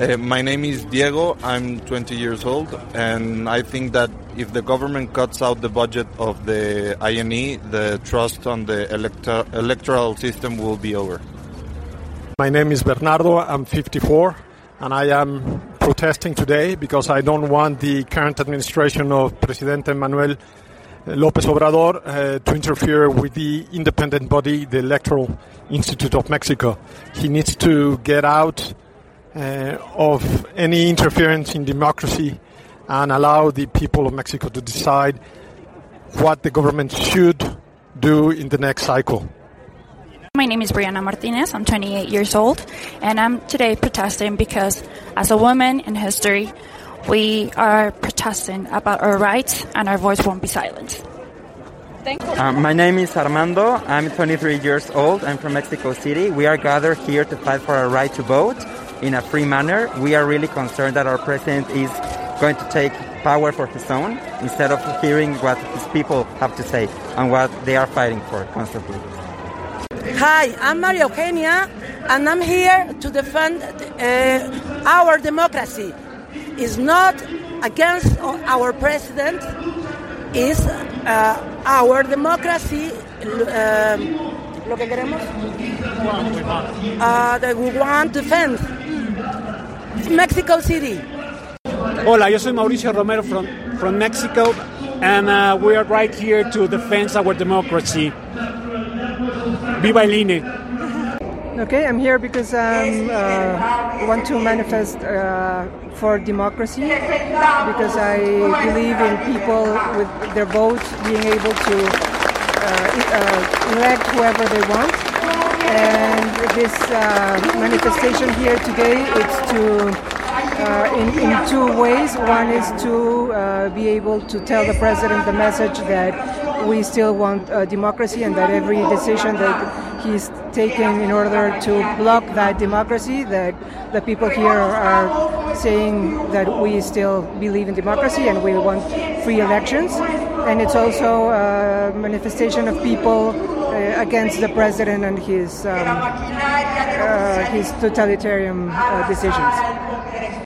Uh, my name is Diego. I'm 20 years old, and I think that if the government cuts out the budget of the INE, the trust on the elector- electoral system will be over. My name is Bernardo. I'm 54, and I am protesting today because I don't want the current administration of Presidente Manuel Lopez Obrador uh, to interfere with the independent body, the Electoral Institute of Mexico. He needs to get out uh, of any interference in democracy and allow the people of Mexico to decide what the government should do in the next cycle. My name is Brianna Martinez. I'm 28 years old, and I'm today protesting because, as a woman in history, we are protesting about our rights and our voice won't be silenced. Uh, my name is Armando. I'm 23 years old. I'm from Mexico City. We are gathered here to fight for our right to vote in a free manner. We are really concerned that our president is going to take power for his own instead of hearing what his people have to say and what they are fighting for constantly. Hi, I'm Maria Eugenia, and I'm here to defend uh, our democracy. It's not against our president, it's uh, our democracy. Um, lo que queremos? Uh, that we want to defend. Mexico City. Hola, yo soy Mauricio Romero from, from Mexico, and uh, we are right here to defend our democracy. Viva el INE. Okay, I'm here because um, uh, want to manifest uh, for democracy because I believe in people with their votes being able to uh, elect whoever they want. And this manifestation here today is to uh, in, in, two ways. One is to uh, be able to tell the president the message that we still want uh, democracy and that every decision that he's taking in order to block that democracy, that the people here are saying that we still believe in democracy and we want free elections. And it's also a manifestation of people uh, against the president and his um, uh, his totalitarian uh, decisions.